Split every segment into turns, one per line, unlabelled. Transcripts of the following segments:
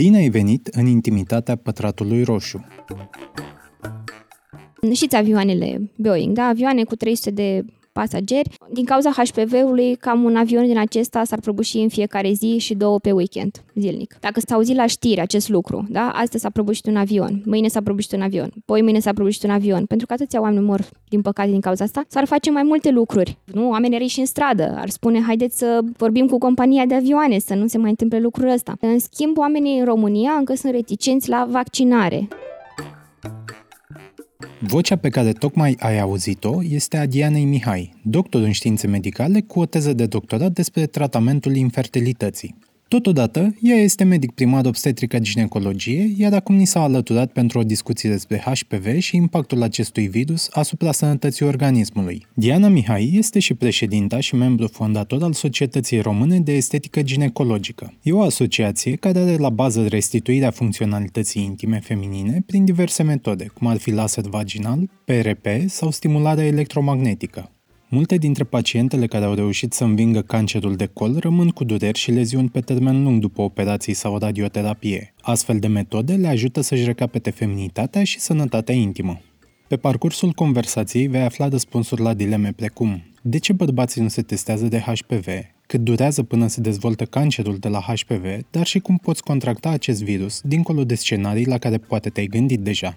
Bine ai venit în intimitatea pătratului roșu.
Știți avioanele Boeing, da? Avioane cu 300 de pasageri. Din cauza HPV-ului, cam un avion din acesta s-ar prăbuși în fiecare zi și două pe weekend, zilnic. Dacă s-a auzit la știri acest lucru, da? Astăzi s-a prăbușit un avion, mâine s-a prăbușit un avion, poi mâine s-a prăbușit un avion. Pentru că atâția oameni mor, din păcate, din cauza asta, s-ar face mai multe lucruri. Nu? Oamenii și în stradă ar spune, haideți să vorbim cu compania de avioane, să nu se mai întâmple lucrul ăsta. În schimb, oamenii în România încă sunt reticenți la vaccinare.
Vocea pe care tocmai ai auzit-o este a Dianei Mihai, doctor în științe medicale cu o teză de doctorat despre tratamentul infertilității. Totodată, ea este medic primar obstetrică ginecologie, iar acum ni s-a alăturat pentru o discuție despre HPV și impactul acestui virus asupra sănătății organismului. Diana Mihai este și președinta și membru fondator al Societății Române de Estetică Ginecologică. E o asociație care are la bază restituirea funcționalității intime feminine prin diverse metode, cum ar fi laser vaginal, PRP sau stimularea electromagnetică. Multe dintre pacientele care au reușit să învingă cancerul de col rămân cu dureri și leziuni pe termen lung după operații sau radioterapie. Astfel de metode le ajută să-și recapete feminitatea și sănătatea intimă. Pe parcursul conversației vei afla răspunsuri la dileme precum de ce bărbații nu se testează de HPV, cât durează până se dezvoltă cancerul de la HPV, dar și cum poți contracta acest virus dincolo de scenarii la care poate te-ai gândit deja.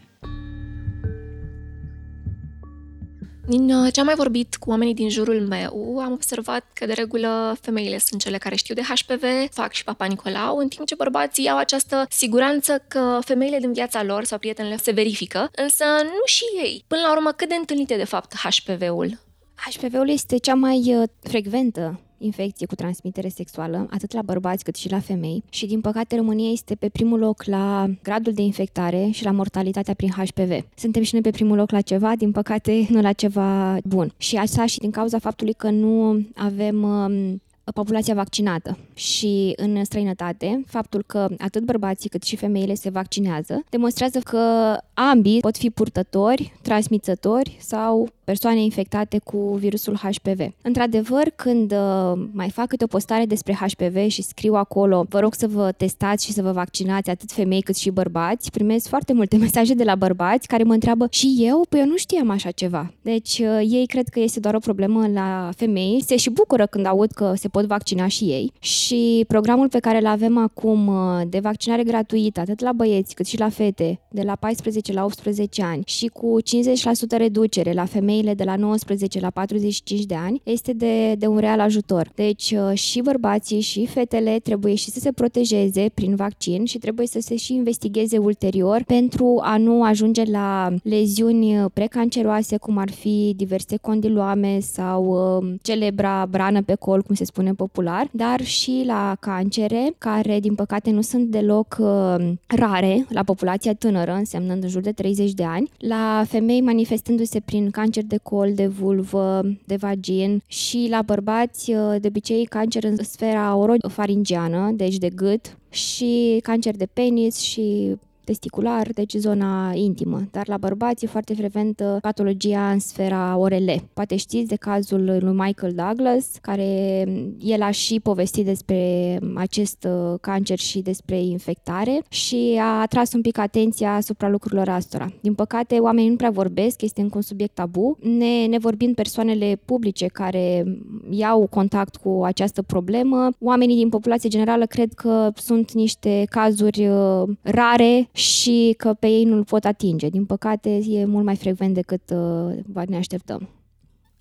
Din uh, ce am mai vorbit cu oamenii din jurul meu, am observat că de regulă femeile sunt cele care știu de HPV, fac și Papa Nicolau, în timp ce bărbații au această siguranță că femeile din viața lor sau prietenele se verifică, însă nu și ei. Până la urmă, cât de întâlnite de fapt HPV-ul?
HPV-ul este cea mai uh, frecventă infecție cu transmitere sexuală, atât la bărbați cât și la femei. Și, din păcate, România este pe primul loc la gradul de infectare și la mortalitatea prin HPV. Suntem și noi pe primul loc la ceva, din păcate, nu la ceva bun. Și asta și din cauza faptului că nu avem um, populația vaccinată și în străinătate, faptul că atât bărbații cât și femeile se vaccinează demonstrează că ambii pot fi purtători, transmițători sau persoane infectate cu virusul HPV. Într-adevăr, când uh, mai fac câte o postare despre HPV și scriu acolo, vă rog să vă testați și să vă vaccinați atât femei cât și bărbați, primesc foarte multe mesaje de la bărbați care mă întreabă și eu? Păi eu nu știam așa ceva. Deci uh, ei cred că este doar o problemă la femei, se și bucură când aud că se pot vaccina și ei și programul pe care îl avem acum uh, de vaccinare gratuită, atât la băieți cât și la fete, de la 14 la 18 ani și cu 50% reducere la femei femeile de la 19 la 45 de ani este de, de un real ajutor. Deci uh, și bărbații și fetele trebuie și să se protejeze prin vaccin și trebuie să se și investigheze ulterior pentru a nu ajunge la leziuni precanceroase cum ar fi diverse condiloame sau uh, celebra brană pe col, cum se spune popular, dar și la cancere care din păcate nu sunt deloc uh, rare la populația tânără, însemnând în jur de 30 de ani, la femei manifestându-se prin cancer de col, de vulvă, de vagin și la bărbați de obicei cancer în sfera orofaringiană, deci de gât și cancer de penis și testicular, deci zona intimă. Dar la bărbați e foarte frecventă patologia în sfera orele. Poate știți de cazul lui Michael Douglas, care el a și povestit despre acest uh, cancer și despre infectare și a atras un pic atenția asupra lucrurilor astora. Din păcate, oamenii nu prea vorbesc, este încă un subiect tabu, ne, ne vorbind persoanele publice care iau contact cu această problemă, oamenii din populație generală cred că sunt niște cazuri uh, rare și că pe ei nu-l pot atinge. Din păcate, e mult mai frecvent decât uh, ne așteptăm.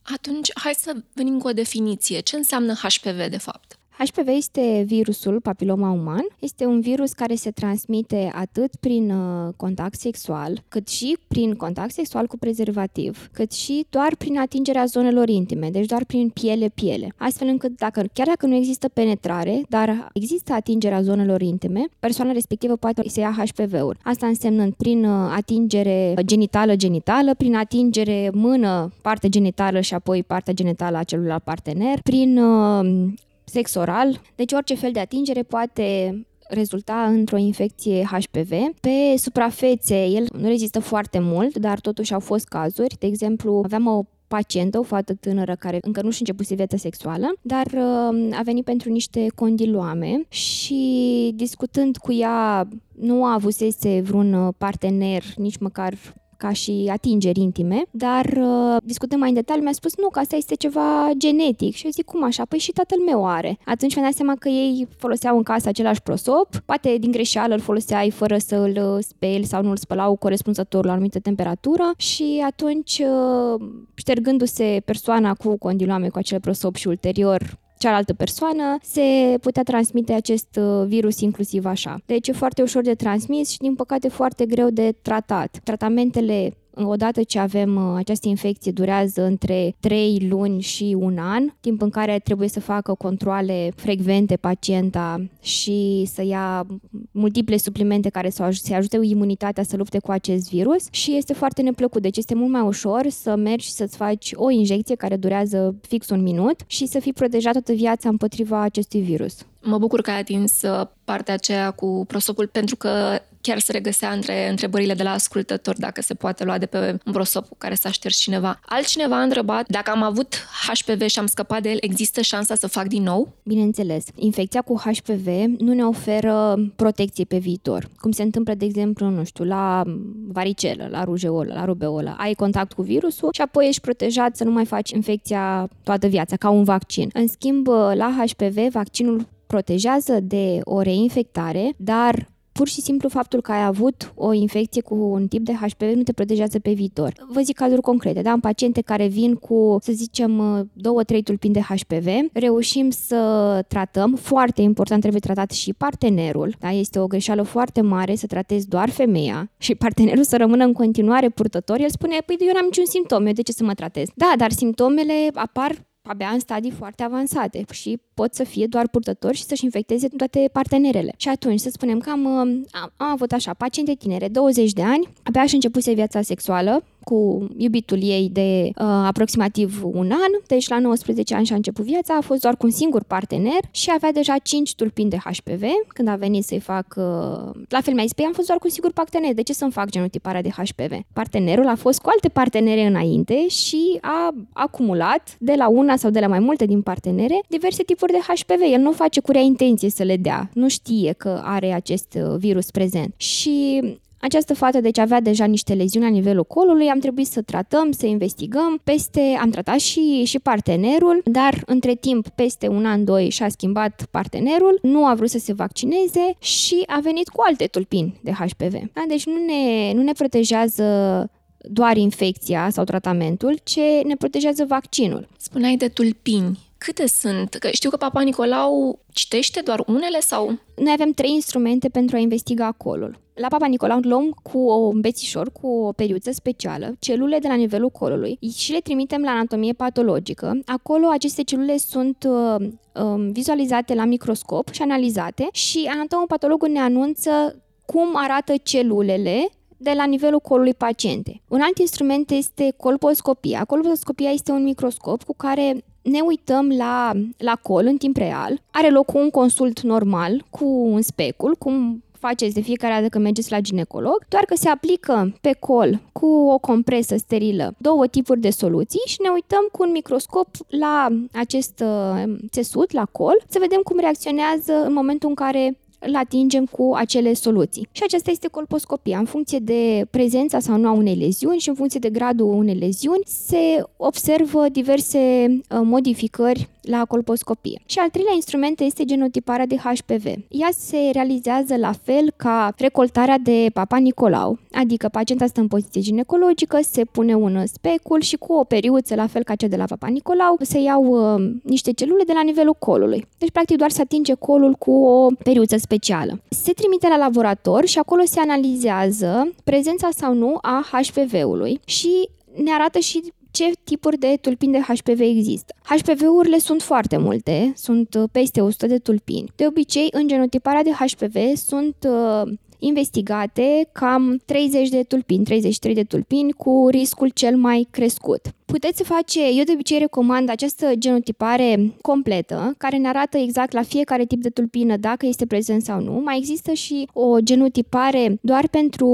Atunci, hai să venim cu o definiție. Ce înseamnă HPV, de fapt?
HPV este virusul papiloma uman. Este un virus care se transmite atât prin uh, contact sexual, cât și prin contact sexual cu prezervativ, cât și doar prin atingerea zonelor intime, deci doar prin piele-piele. Astfel încât, dacă, chiar dacă nu există penetrare, dar există atingerea zonelor intime, persoana respectivă poate să ia HPV-ul. Asta însemnând prin uh, atingere genitală-genitală, prin atingere mână, parte genitală și apoi partea genitală a celuilalt partener, prin uh, sex oral, deci orice fel de atingere poate rezulta într-o infecție HPV. Pe suprafețe, el nu rezistă foarte mult, dar totuși au fost cazuri. De exemplu, aveam o pacientă, o fată tânără care încă nu și începuse viața sexuală, dar uh, a venit pentru niște condiloame și discutând cu ea nu a avusese vreun partener, nici măcar ca și atingeri intime, dar uh, discutăm mai în detaliu, mi-a spus nu, că asta este ceva genetic. Și eu zic, cum așa? Păi și tatăl meu are. Atunci mi-am dat seama că ei foloseau în casă același prosop, poate din greșeală îl foloseai fără să îl speli sau nu îl spălau corespunzător la o anumită temperatură și atunci, uh, ștergându-se persoana cu condiloame cu acel prosop și ulterior cealaltă persoană, se putea transmite acest uh, virus inclusiv așa. Deci e foarte ușor de transmis și din păcate foarte greu de tratat. Tratamentele odată ce avem uh, această infecție, durează între 3 luni și un an, timp în care trebuie să facă controle frecvente pacienta și să ia multiple suplimente care să ajute imunitatea să lupte cu acest virus și este foarte neplăcut. Deci este mult mai ușor să mergi și să-ți faci o injecție care durează fix un minut și să fii protejat toată viața împotriva acestui virus.
Mă bucur că ai atins uh, partea aceea cu prosopul, pentru că chiar se regăsea între întrebările de la ascultător dacă se poate lua de pe un prosop cu care s-a șters cineva. Altcineva a întrebat dacă am avut HPV și am scăpat de el, există șansa să fac din nou?
Bineînțeles. Infecția cu HPV nu ne oferă protecție pe viitor. Cum se întâmplă, de exemplu, nu știu, la varicelă, la rujeolă, la rubeolă. Ai contact cu virusul și apoi ești protejat să nu mai faci infecția toată viața, ca un vaccin. În schimb, la HPV, vaccinul protejează de o reinfectare, dar pur și simplu faptul că ai avut o infecție cu un tip de HPV nu te protejează pe viitor. Vă zic cazuri concrete, da? Am paciente care vin cu, să zicem, două, trei tulpini de HPV, reușim să tratăm, foarte important trebuie tratat și partenerul, da? Este o greșeală foarte mare să tratezi doar femeia și partenerul să rămână în continuare purtător, el spune, păi eu n-am niciun simptom, eu de ce să mă tratez? Da, dar simptomele apar abia în stadii foarte avansate și pot să fie doar purtători și să-și infecteze toate partenerele. Și atunci, să spunem că am, am, am avut așa, paciente tinere, 20 de ani, abia și începuse viața sexuală, cu iubitul ei de uh, aproximativ un an, deci la 19 ani și-a început viața, a fost doar cu un singur partener și avea deja 5 tulpini de HPV. Când a venit să-i fac, uh, la fel mi-a zis, am fost doar cu un singur partener, de ce să-mi fac genotiparea de HPV? Partenerul a fost cu alte partenere înainte și a acumulat de la una sau de la mai multe din partenere diverse tipuri de HPV. El nu face cu rea intenție să le dea, nu știe că are acest uh, virus prezent. Și această fată deci avea deja niște leziuni la nivelul colului, am trebuit să tratăm, să investigăm, peste, am tratat și, și partenerul, dar între timp, peste un an, doi, și-a schimbat partenerul, nu a vrut să se vaccineze și a venit cu alte tulpini de HPV. Da? Deci nu ne, nu ne protejează doar infecția sau tratamentul, ce ne protejează vaccinul.
Spuneai de tulpini. Câte sunt? Că știu că Papa Nicolau citește doar unele sau?
Noi avem trei instrumente pentru a investiga colul. La Papa Nicolau luăm cu o bețișor, cu o periuță specială, celule de la nivelul colului și le trimitem la anatomie patologică. Acolo aceste celule sunt uh, uh, vizualizate la microscop și analizate și anatomopatologul ne anunță cum arată celulele de la nivelul colului paciente. Un alt instrument este colposcopia. Colposcopia este un microscop cu care ne uităm la, la col în timp real. Are loc un consult normal cu un specul, cum faceți de fiecare dată când mergeți la ginecolog, doar că se aplică pe col cu o compresă sterilă două tipuri de soluții și ne uităm cu un microscop la acest uh, țesut, la col, să vedem cum reacționează în momentul în care îl atingem cu acele soluții. Și aceasta este colposcopia. În funcție de prezența sau nu a unei leziuni și în funcție de gradul unei leziuni, se observă diverse uh, modificări la colposcopie. Și al treilea instrument este genotiparea de HPV. Ea se realizează la fel ca recoltarea de Papa Nicolau, adică pacienta stă în poziție ginecologică, se pune un specul și cu o periuță, la fel ca cea de la Papa Nicolau, se iau uh, niște celule de la nivelul colului. Deci, practic, doar se atinge colul cu o periuță specială. Se trimite la laborator și acolo se analizează prezența sau nu a HPV-ului și ne arată și ce tipuri de tulpini de HPV există. HPV-urile sunt foarte multe, sunt uh, peste 100 de tulpini. De obicei, în genotiparea de HPV sunt uh, investigate cam 30 de tulpini, 33 de tulpini cu riscul cel mai crescut. Puteți face, eu de obicei recomand această genotipare completă, care ne arată exact la fiecare tip de tulpină dacă este prezent sau nu. Mai există și o genotipare doar pentru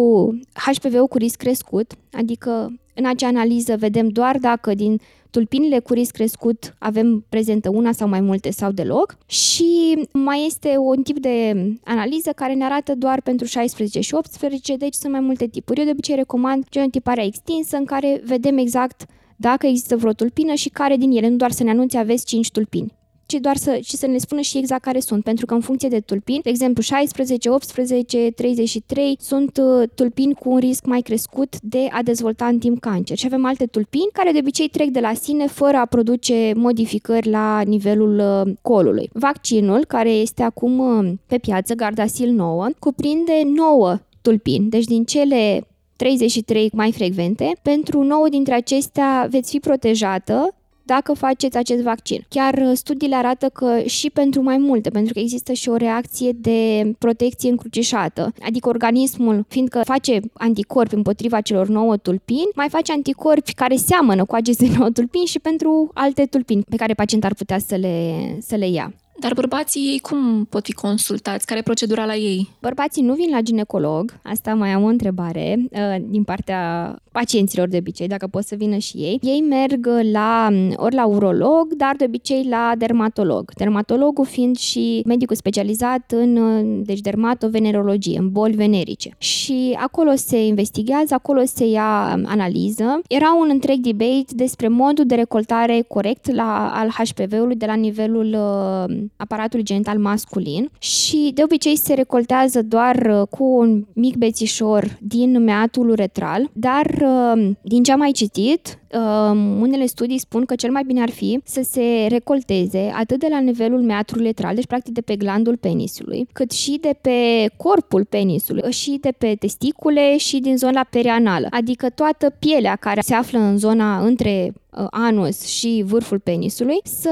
HPV-ul cu risc crescut, adică În acea analiză vedem doar dacă din tulpinile cu risc crescut avem prezentă una sau mai multe sau deloc și mai este un tip de analiză care ne arată doar pentru 16 și 18, deci sunt mai multe tipuri. Eu de obicei recomand genotiparea extinsă în care vedem exact dacă există vreo tulpină și care din ele, nu doar să ne anunțe aveți 5 tulpini ci doar să, și să ne spună și exact care sunt, pentru că în funcție de tulpini, de exemplu 16, 18, 33 sunt uh, tulpini cu un risc mai crescut de a dezvolta în timp cancer și avem alte tulpini care de obicei trec de la sine fără a produce modificări la nivelul uh, colului. Vaccinul, care este acum uh, pe piață, Gardasil 9, cuprinde 9 tulpini, deci din cele 33 mai frecvente, pentru 9 dintre acestea veți fi protejată dacă faceți acest vaccin. Chiar uh, studiile arată că și pentru mai multe, pentru că există și o reacție de protecție încrucișată, adică organismul, fiindcă face anticorpi împotriva celor nouă tulpini, mai face anticorpi care seamănă cu aceste nouă tulpini și pentru alte tulpini pe care pacientul ar putea să le, să le ia.
Dar bărbații ei cum pot fi consultați? Care e procedura la ei?
Bărbații nu vin la ginecolog, asta mai am o întrebare uh, din partea pacienților de obicei, dacă pot să vină și ei. Ei merg la, ori la urolog, dar de obicei la dermatolog. Dermatologul fiind și medicul specializat în deci dermatovenerologie, în boli venerice. Și acolo se investigează, acolo se ia analiză. Era un întreg debate despre modul de recoltare corect la, al HPV-ului de la nivelul uh, aparatului genital masculin și de obicei se recoltează doar uh, cu un mic bețișor din meatul uretral, dar Um, din ce am mai citit, um, unele studii spun că cel mai bine ar fi să se recolteze atât de la nivelul meatrului letral, deci practic de pe glandul penisului, cât și de pe corpul penisului, și de pe testicule și din zona perianală, adică toată pielea care se află în zona între uh, anus și vârful penisului, să,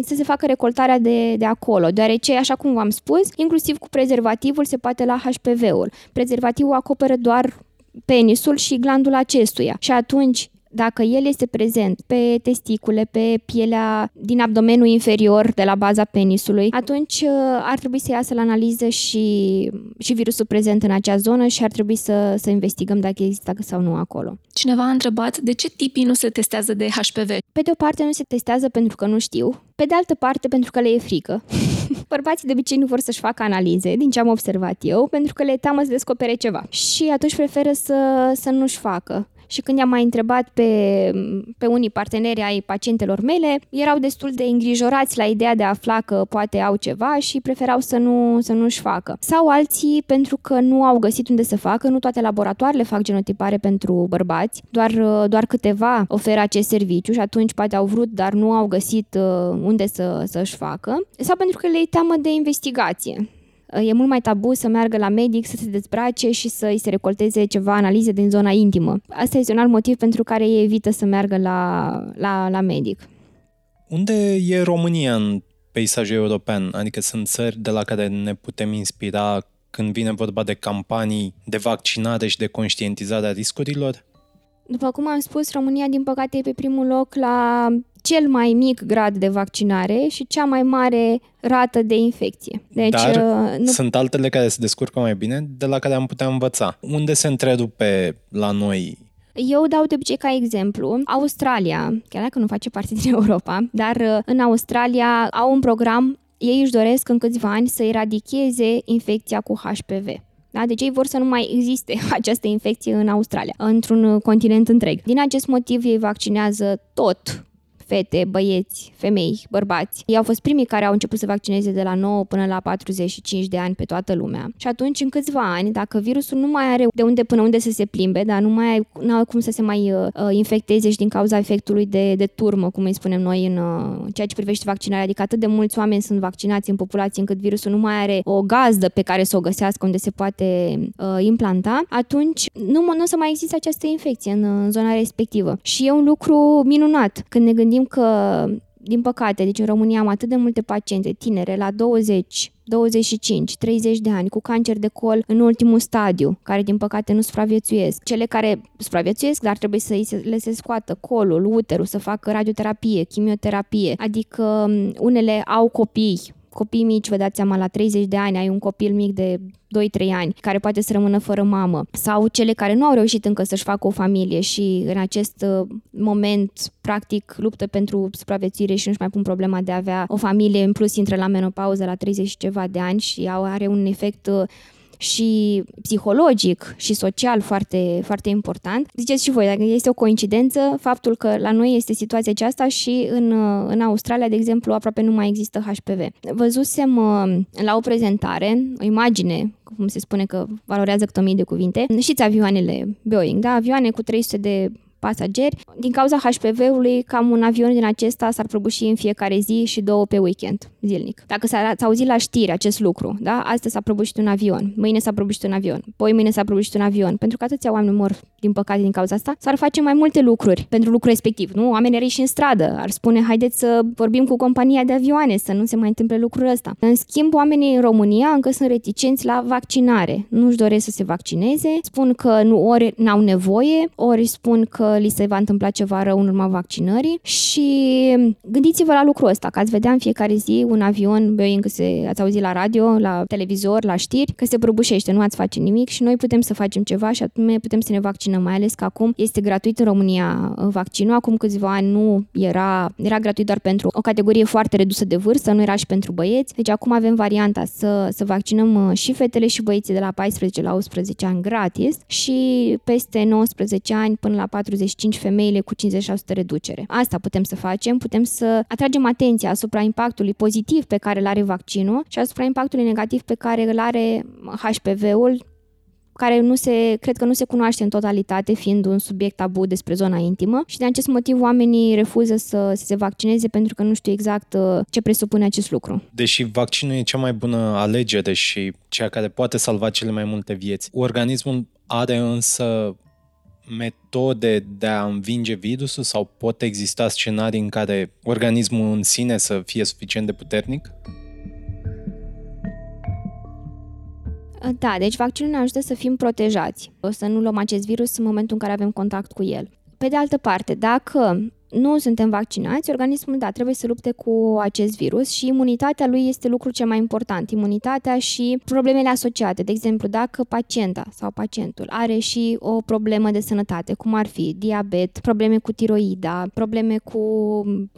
să se facă recoltarea de, de acolo, deoarece, așa cum v-am spus, inclusiv cu prezervativul se poate la HPV-ul. Prezervativul acoperă doar penisul și glandul acestuia. Și atunci, dacă el este prezent pe testicule, pe pielea din abdomenul inferior de la baza penisului, atunci uh, ar trebui să iasă la analiză și, și virusul prezent în acea zonă și ar trebui să, să investigăm dacă există sau nu acolo.
Cineva a întrebat de ce tipii nu se testează de HPV?
Pe de o parte nu se testează pentru că nu știu, pe de altă parte pentru că le e frică. Bărbații de obicei nu vor să-și facă analize, din ce am observat eu, pentru că le teamă să descopere ceva. Și atunci preferă să, să nu-și facă și când i-am mai întrebat pe, pe unii parteneri ai pacientelor mele, erau destul de îngrijorați la ideea de a afla că poate au ceva și preferau să, nu, să nu-și facă. Sau alții pentru că nu au găsit unde să facă, nu toate laboratoarele fac genotipare pentru bărbați, doar, doar câteva oferă acest serviciu și atunci poate au vrut, dar nu au găsit uh, unde să, să-și facă, sau pentru că le teamă de investigație. E mult mai tabu să meargă la medic, să se dezbrace și să îi se recolteze ceva analize din zona intimă. Asta este un alt motiv pentru care ei evită să meargă la, la, la medic.
Unde e România în peisajul european? Adică sunt țări de la care ne putem inspira când vine vorba de campanii de vaccinare și de conștientizare a riscurilor?
După cum am spus, România, din păcate, e pe primul loc la cel mai mic grad de vaccinare și cea mai mare rată de infecție.
Deci, Dar uh, nu... sunt altele care se descurcă mai bine, de la care am putea învăța. Unde se întrerupe la noi
eu dau de obicei ca exemplu Australia, chiar dacă nu face parte din Europa, dar uh, în Australia au un program, ei își doresc în câțiva ani să eradicheze infecția cu HPV. Da? Deci ei vor să nu mai existe această infecție în Australia, într-un continent întreg. Din acest motiv ei vaccinează tot fete, băieți, femei, bărbați. Ei au fost primii care au început să vaccineze de la 9 până la 45 de ani pe toată lumea. Și atunci, în câțiva ani, dacă virusul nu mai are de unde până unde să se plimbe, dar nu mai ai cum să se mai uh, uh, infecteze și din cauza efectului de, de turmă, cum îi spunem noi în uh, ceea ce privește vaccinarea, adică atât de mulți oameni sunt vaccinați în populație încât virusul nu mai are o gazdă pe care să o găsească unde se poate uh, implanta, atunci nu, nu o să mai există această infecție în, în zona respectivă. Și e un lucru minunat când ne gândim că din păcate, deci în România am atât de multe paciente tinere la 20, 25, 30 de ani cu cancer de col în ultimul stadiu, care din păcate nu supraviețuiesc. Cele care supraviețuiesc, dar trebuie să le se scoată colul, uterul, să facă radioterapie, chimioterapie, adică unele au copii copii mici, vă dați seama, la 30 de ani ai un copil mic de 2-3 ani, care poate să rămână fără mamă, sau cele care nu au reușit încă să-și facă o familie și în acest uh, moment, practic, luptă pentru supraviețuire și nu-și mai pun problema de a avea o familie, în plus intră la menopauză la 30 și ceva de ani și are un efect uh, și psihologic și social foarte, foarte important. Ziceți și voi, dacă este o coincidență, faptul că la noi este situația aceasta și în, în Australia, de exemplu, aproape nu mai există HPV. Văzusem uh, la o prezentare, o imagine, cum se spune că valorează câte o mii de cuvinte, știți avioanele Boeing, da? Avioane cu 300 de pasageri. Din cauza HPV-ului, cam un avion din acesta s-ar prăbuși în fiecare zi și două pe weekend, zilnic. Dacă s-a, s-a auzit la știri acest lucru, da? Astăzi s-a prăbușit un avion, mâine s-a prăbușit un avion, poi mâine s-a prăbușit un avion. Pentru că atâția oameni mor, din păcate, din cauza asta, s-ar face mai multe lucruri pentru lucrul respectiv, nu? Oamenii ar și în stradă, ar spune, haideți să vorbim cu compania de avioane, să nu se mai întâmple lucrul ăsta. În schimb, oamenii în România încă sunt reticenți la vaccinare. Nu-și doresc să se vaccineze, spun că nu ori n-au nevoie, ori spun că li se va întâmpla ceva rău în urma vaccinării și gândiți-vă la lucrul ăsta, că ați vedea în fiecare zi un avion, Boeing, se, ați auzit la radio, la televizor, la știri, că se prăbușește, nu ați face nimic și noi putem să facem ceva și atunci putem să ne vaccinăm, mai ales că acum este gratuit în România uh, vaccinul, acum câțiva ani nu era, era gratuit doar pentru o categorie foarte redusă de vârstă, nu era și pentru băieți, deci acum avem varianta să, să vaccinăm uh, și fetele și băieții de la 14 la 18 ani gratis și peste 19 ani până la 45 femeile cu 50% reducere. Asta putem să facem, putem să atragem atenția asupra impactului pozitiv pe care îl are vaccinul și asupra impactului negativ pe care îl are HPV-ul care nu se, cred că nu se cunoaște în totalitate, fiind un subiect tabu despre zona intimă și de acest motiv oamenii refuză să, să se vaccineze pentru că nu știu exact uh, ce presupune acest lucru.
Deși vaccinul e cea mai bună alegere și cea care poate salva cele mai multe vieți, organismul are însă metode de a învinge virusul sau pot exista scenarii în care organismul în sine să fie suficient de puternic?
Da, deci vaccinul ne ajută să fim protejați, o să nu luăm acest virus în momentul în care avem contact cu el. Pe de altă parte, dacă nu suntem vaccinați, organismul, da, trebuie să lupte cu acest virus și imunitatea lui este lucrul cel mai important. Imunitatea și problemele asociate. De exemplu, dacă pacienta sau pacientul are și o problemă de sănătate, cum ar fi diabet, probleme cu tiroida, probleme cu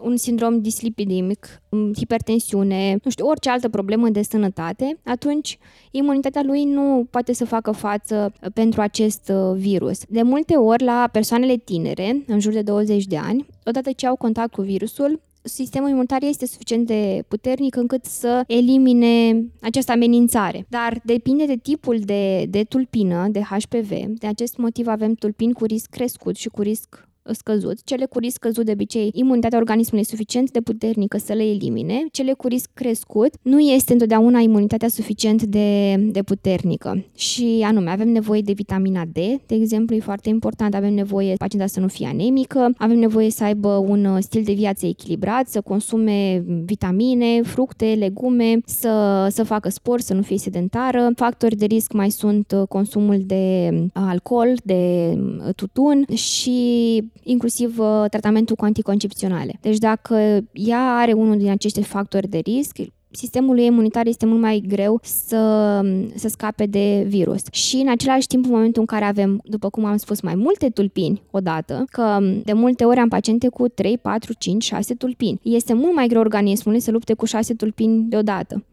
un sindrom dislipidemic, hipertensiune, nu știu, orice altă problemă de sănătate, atunci imunitatea lui nu poate să facă față pentru acest uh, virus. De multe ori, la persoanele tinere, în jur de 20 de ani, odată ce au contact cu virusul, sistemul imunitar este suficient de puternic încât să elimine această amenințare. Dar depinde de tipul de, de tulpină, de HPV. De acest motiv avem tulpini cu risc crescut și cu risc scăzut. Cele cu risc scăzut, de obicei, imunitatea organismului e suficient de puternică să le elimine. Cele cu risc crescut, nu este întotdeauna imunitatea suficient de, de puternică. Și anume, avem nevoie de vitamina D, de exemplu, e foarte important. Avem nevoie pacienta să nu fie anemică, avem nevoie să aibă un uh, stil de viață echilibrat, să consume vitamine, fructe, legume, să, să facă sport, să nu fie sedentară. Factori de risc mai sunt uh, consumul de uh, alcool, de tutun și inclusiv uh, tratamentul cu anticoncepționale. Deci dacă ea are unul din acești factori de risc, sistemul ei imunitar este mult mai greu să, să scape de virus. Și în același timp, în momentul în care avem, după cum am spus, mai multe tulpini odată, că de multe ori am paciente cu 3, 4, 5, 6 tulpini, este mult mai greu organismului să lupte cu 6 tulpini deodată.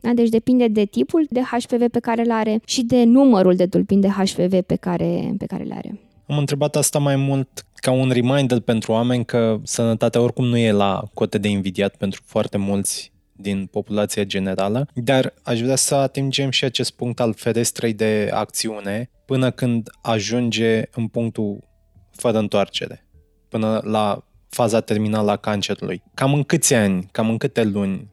Da? Deci depinde de tipul de HPV pe care îl are și de numărul de tulpini de HPV pe care, pe care le are.
Am întrebat asta mai mult ca un reminder pentru oameni că sănătatea oricum nu e la cote de invidiat pentru foarte mulți din populația generală, dar aș vrea să atingem și acest punct al ferestrei de acțiune până când ajunge în punctul fără întoarcere, până la faza terminală a cancerului. Cam în câți ani, cam în câte luni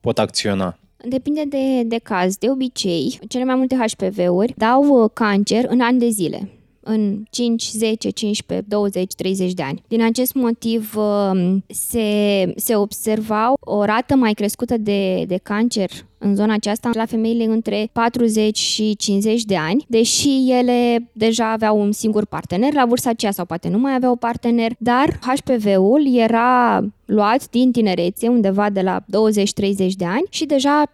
pot acționa?
Depinde de, de caz. De obicei, cele mai multe HPV-uri dau uh, cancer în ani de zile în 5, 10, 15, 20, 30 de ani. Din acest motiv um, se, se observau o rată mai crescută de, de cancer în zona aceasta la femeile între 40 și 50 de ani, deși ele deja aveau un singur partener la vârsta aceea sau poate nu mai aveau partener, dar HPV-ul era luat din tinerețe, undeva de la 20-30 de ani și deja 40-50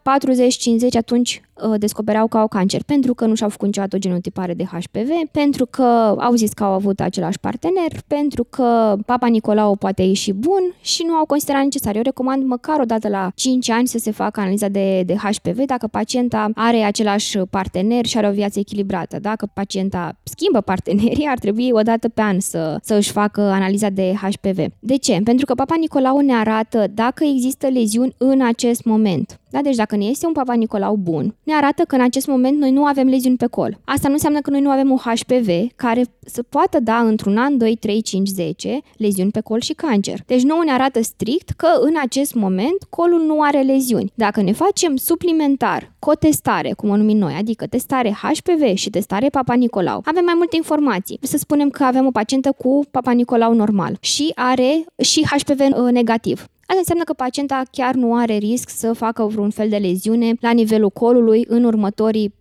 atunci uh, descopereau că au cancer, pentru că nu și-au făcut niciodată o genotipare de HPV, pentru că au zis că au avut același partener, pentru că Papa Nicolau poate ieși bun și nu au considerat necesar. Eu recomand măcar o dată la 5 ani să se facă analiza de, de HPV dacă pacienta are același partener și are o viață echilibrată. Dacă pacienta schimbă partenerii, ar trebui o dată pe an să, să își facă analiza de HPV. De ce? Pentru că Papa Nicolau ne arată dacă există leziuni în acest moment. Da? Deci dacă ne este un Papa Nicolau bun, ne arată că în acest moment noi nu avem leziuni pe col. Asta nu înseamnă că noi nu avem un HPV care să poată da într-un an, 2, 3, 5, 10 leziuni pe col și cancer. Deci nouă ne arată strict că în acest moment colul nu are leziuni. Dacă ne facem suplimentar cotestare, cum o numim noi, adică testare HPV și testare Papa Nicolau, avem mai multe informații. Să spunem că avem o pacientă cu Papa Nicolau normal și are și HPV uh, negativ. Asta înseamnă că pacienta chiar nu are risc să facă vreun fel de leziune la nivelul colului în următorii 5-10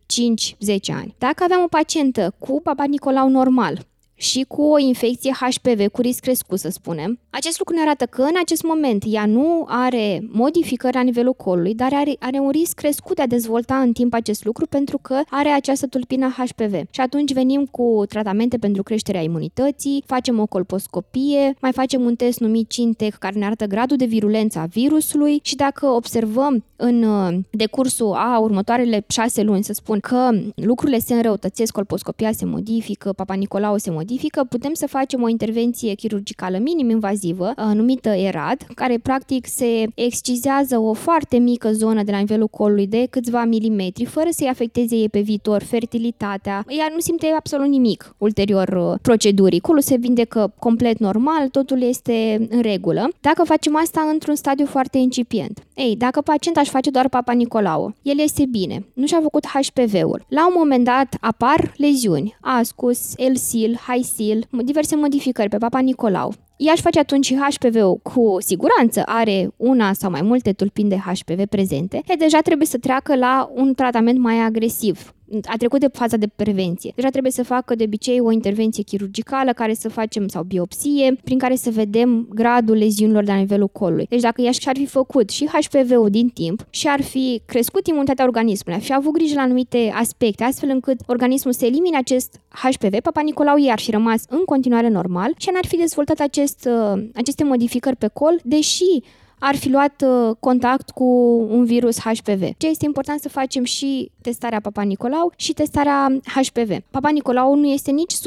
ani. Dacă aveam o pacientă cu Papa Nicolau normal, și cu o infecție HPV cu risc crescut, să spunem. Acest lucru ne arată că în acest moment ea nu are modificări la nivelul colului, dar are, are un risc crescut de a dezvolta în timp acest lucru pentru că are această tulpină HPV. Și atunci venim cu tratamente pentru creșterea imunității, facem o colposcopie, mai facem un test numit Cintec care ne arată gradul de virulență a virusului și dacă observăm în uh, decursul a următoarele șase luni, să spun, că lucrurile se înrăutățesc, colposcopia se modifică, Papa Nicolau se modifică, modifică, putem să facem o intervenție chirurgicală minim-invazivă, uh, numită ERAD, care practic se excizează o foarte mică zonă de la nivelul colului de câțiva milimetri, fără să-i afecteze ei pe viitor fertilitatea. Ea nu simte absolut nimic ulterior uh, procedurii. Colul se vindecă complet normal, totul este în regulă. Dacă facem asta într-un stadiu foarte incipient. Ei, dacă pacienta își face doar Papa Nicolau, el este bine, nu și-a făcut HPV-ul. La un moment dat apar leziuni, ascus, elsil, HiSil, diverse modificări pe Papa Nicolau. Ea își face atunci HPV-ul cu siguranță, are una sau mai multe tulpini de HPV prezente, e deja trebuie să treacă la un tratament mai agresiv, a trecut de faza de prevenție. Deja trebuie să facă de obicei o intervenție chirurgicală care să facem sau biopsie, prin care să vedem gradul leziunilor de la nivelul colului. Deci dacă ea și-ar fi făcut și HPV-ul din timp și ar fi crescut imunitatea organismului, ar fi avut grijă la anumite aspecte, astfel încât organismul să elimine acest HPV, Papa Nicolau i-ar fi rămas în continuare normal și n-ar fi dezvoltat acest, uh, aceste modificări pe col, deși ar fi luat uh, contact cu un virus HPV. Ce este important să facem și testarea Papa Nicolau și testarea HPV. Papa Nicolau nu este nici 100%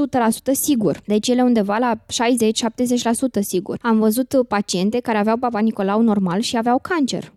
sigur, deci ele undeva la 60-70% sigur. Am văzut paciente care aveau Papa Nicolau normal și aveau cancer.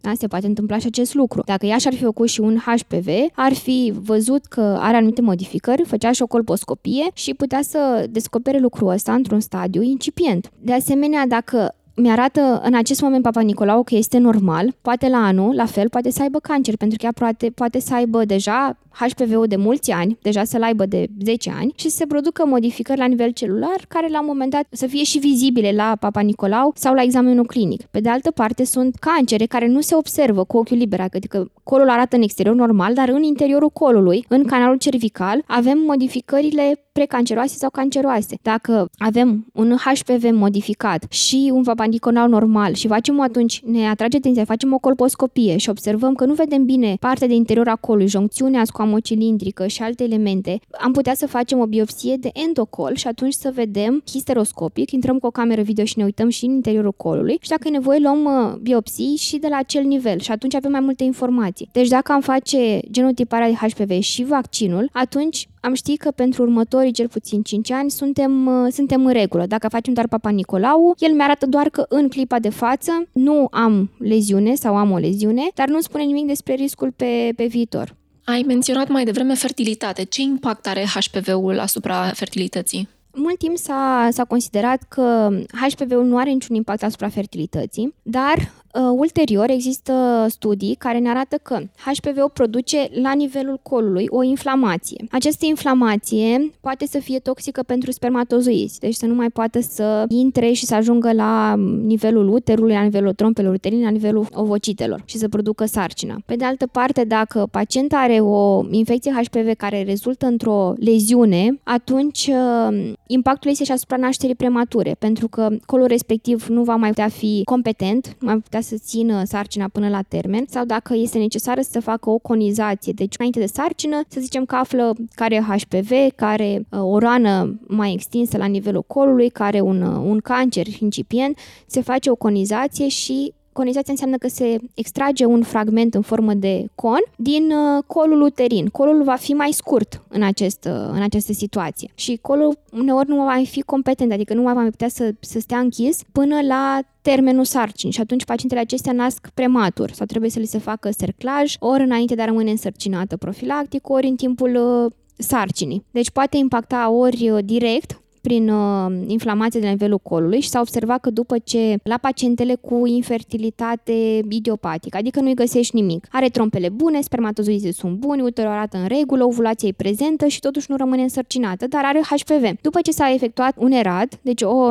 Da, se poate întâmpla și acest lucru. Dacă ea și-ar fi făcut și un HPV, ar fi văzut că are anumite modificări, făcea și o colposcopie și putea să descopere lucrul ăsta într-un stadiu incipient. De asemenea, dacă mi-arată în acest moment Papa Nicolau că este normal, poate la anul, la fel, poate să aibă cancer, pentru că ea poate, poate să aibă deja HPV-ul de mulți ani, deja să-l aibă de 10 ani și să se producă modificări la nivel celular care la un moment dat să fie și vizibile la Papa Nicolau sau la examenul clinic. Pe de altă parte sunt cancere care nu se observă cu ochiul liber, adică colul arată în exterior normal, dar în interiorul colului, în canalul cervical, avem modificările precanceroase sau canceroase. Dacă avem un HPV modificat și un Papa Nicolau normal și facem atunci, ne atrage atenția, facem o colposcopie și observăm că nu vedem bine partea de interior a colului, joncțiunea scoamocilindrică și alte elemente, am putea să facem o biopsie de endocol și atunci să vedem histeroscopic, intrăm cu o cameră video și ne uităm și în interiorul colului și dacă e nevoie luăm uh, biopsii și de la acel nivel și atunci avem mai multe informații. Deci dacă am face genotiparea de HPV și vaccinul, atunci am ști că pentru următorii cel puțin 5 ani suntem, uh, suntem în regulă. Dacă facem doar Papa Nicolau, el mi-arată doar că în clipa de față nu am leziune sau am o leziune, dar nu spune nimic despre riscul pe, pe viitor.
Ai menționat mai devreme fertilitate. Ce impact are HPV-ul asupra fertilității?
Mult timp s-a, s-a considerat că HPV-ul nu are niciun impact asupra fertilității, dar Uh, ulterior, există studii care ne arată că HPV-ul produce la nivelul colului o inflamație. Această inflamație poate să fie toxică pentru spermatozoizi, deci să nu mai poată să intre și să ajungă la nivelul uterului, la nivelul trompelor uterine, la nivelul ovocitelor și să producă sarcină. Pe de altă parte, dacă pacienta are o infecție HPV care rezultă într-o leziune, atunci uh, impactul este și asupra nașterii premature, pentru că colul respectiv nu va mai putea fi competent, nu mai putea să țină sarcina până la termen sau dacă este necesară să facă o conizație. Deci, înainte de sarcină, să zicem că află care e HPV, care uh, o rană mai extinsă la nivelul colului, care un, uh, un cancer incipient, se face o conizație și Conizația înseamnă că se extrage un fragment în formă de con din uh, colul uterin. Colul va fi mai scurt în, acest, uh, în această situație și colul uneori nu va mai fi competent, adică nu va mai putea să, să stea închis până la termenul sarcini și atunci pacientele acestea nasc prematur sau trebuie să li se facă cerclaj ori înainte de a rămâne însărcinată profilactic, ori în timpul uh, sarcinii. Deci poate impacta ori direct prin uh, inflamație de la nivelul colului și s-a observat că după ce la pacientele cu infertilitate idiopatică, adică nu-i găsești nimic, are trompele bune, spermatozoizii sunt buni, uterul arată în regulă, ovulația e prezentă și totuși nu rămâne însărcinată, dar are HPV. După ce s-a efectuat un erat, deci o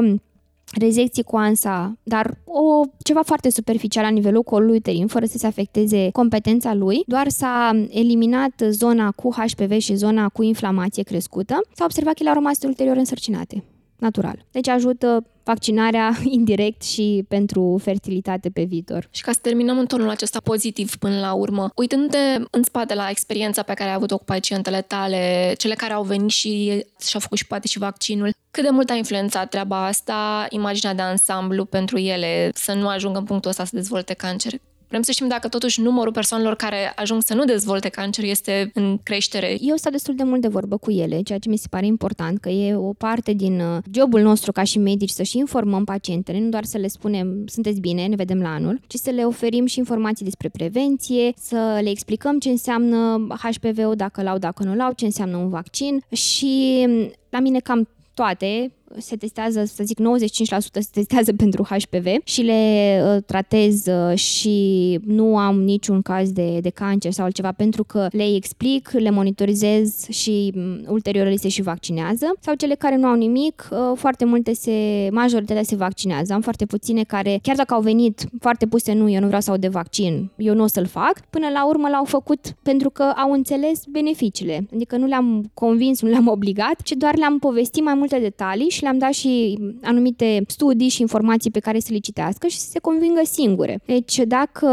rezecții cu ansa, dar o, ceva foarte superficial la nivelul colului uterin, fără să se afecteze competența lui, doar s-a eliminat zona cu HPV și zona cu inflamație crescută, s-a observat că ele au rămas ulterior însărcinate natural. Deci ajută vaccinarea indirect și pentru fertilitate pe viitor.
Și ca să terminăm în tonul acesta pozitiv până la urmă, uitându-te în spate la experiența pe care ai avut-o cu pacientele tale, cele care au venit și și-au făcut și poate și vaccinul, cât de mult a influențat treaba asta, imaginea de ansamblu pentru ele, să nu ajungă în punctul ăsta să dezvolte cancer? Vrem să știm dacă totuși numărul persoanelor care ajung să nu dezvolte cancer este în creștere.
Eu stau destul de mult de vorbă cu ele, ceea ce mi se pare important, că e o parte din uh, jobul nostru ca și medici să și informăm pacientele, nu doar să le spunem sunteți bine, ne vedem la anul, ci să le oferim și informații despre prevenție, să le explicăm ce înseamnă HPV-ul, dacă l-au, dacă nu l-au, ce înseamnă un vaccin și mm, la mine cam toate se testează, să zic 95% se testează pentru HPV și le uh, tratez uh, și nu am niciun caz de, de cancer sau altceva pentru că le explic, le monitorizez și um, ulterior li se și vaccinează sau cele care nu au nimic, uh, foarte multe se, majoritatea se vaccinează. Am foarte puține care, chiar dacă au venit foarte puse, nu, eu nu vreau să au de vaccin, eu nu o să-l fac, până la urmă l-au făcut pentru că au înțeles beneficiile. Adică nu le-am convins, nu le-am obligat, ci doar le-am povestit mai multe detalii și le-am dat și anumite studii și informații pe care să le citească și să se convingă singure. Deci dacă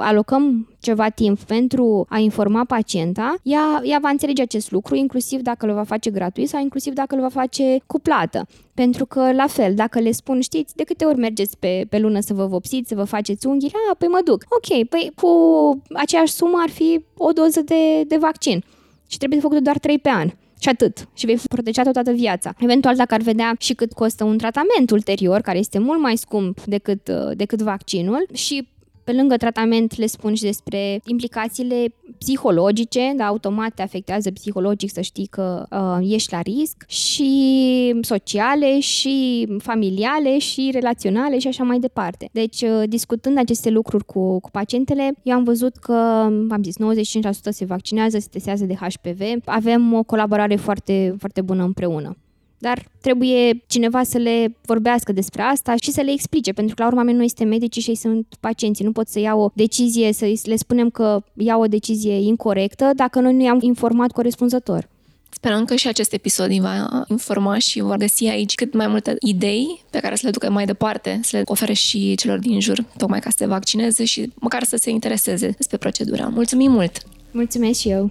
alocăm ceva timp pentru a informa pacienta, ea, ea va înțelege acest lucru, inclusiv dacă îl va face gratuit sau inclusiv dacă îl va face cu plată. Pentru că, la fel, dacă le spun, știți, de câte ori mergeți pe, pe lună să vă vopsiți, să vă faceți unghiile, a, păi mă duc. Ok, păi cu aceeași sumă ar fi o doză de, de vaccin și trebuie făcut doar 3 pe an. Și atât. Și vei fi protejat toată viața. Eventual, dacă ar vedea și cât costă un tratament ulterior, care este mult mai scump decât, uh, decât vaccinul, și pe lângă tratament le spun și despre implicațiile psihologice, da, automat te afectează psihologic să știi că uh, ești la risc și sociale și familiale și relaționale și așa mai departe. Deci, uh, discutând aceste lucruri cu, cu pacientele, eu am văzut că, am zis, 95% se vaccinează, se testează de HPV, avem o colaborare foarte, foarte bună împreună dar trebuie cineva să le vorbească despre asta și să le explice, pentru că la urma mea nu este medici și ei sunt pacienții. Nu pot să iau o decizie, să le spunem că iau o decizie incorrectă dacă noi nu i-am informat corespunzător.
Sperăm că și acest episod îi va informa și vor găsi aici cât mai multe idei pe care să le ducă mai departe, să le ofere și celor din jur, tocmai ca să se vaccineze și măcar să se intereseze despre procedura. Mulțumim mult!
Mulțumesc și eu!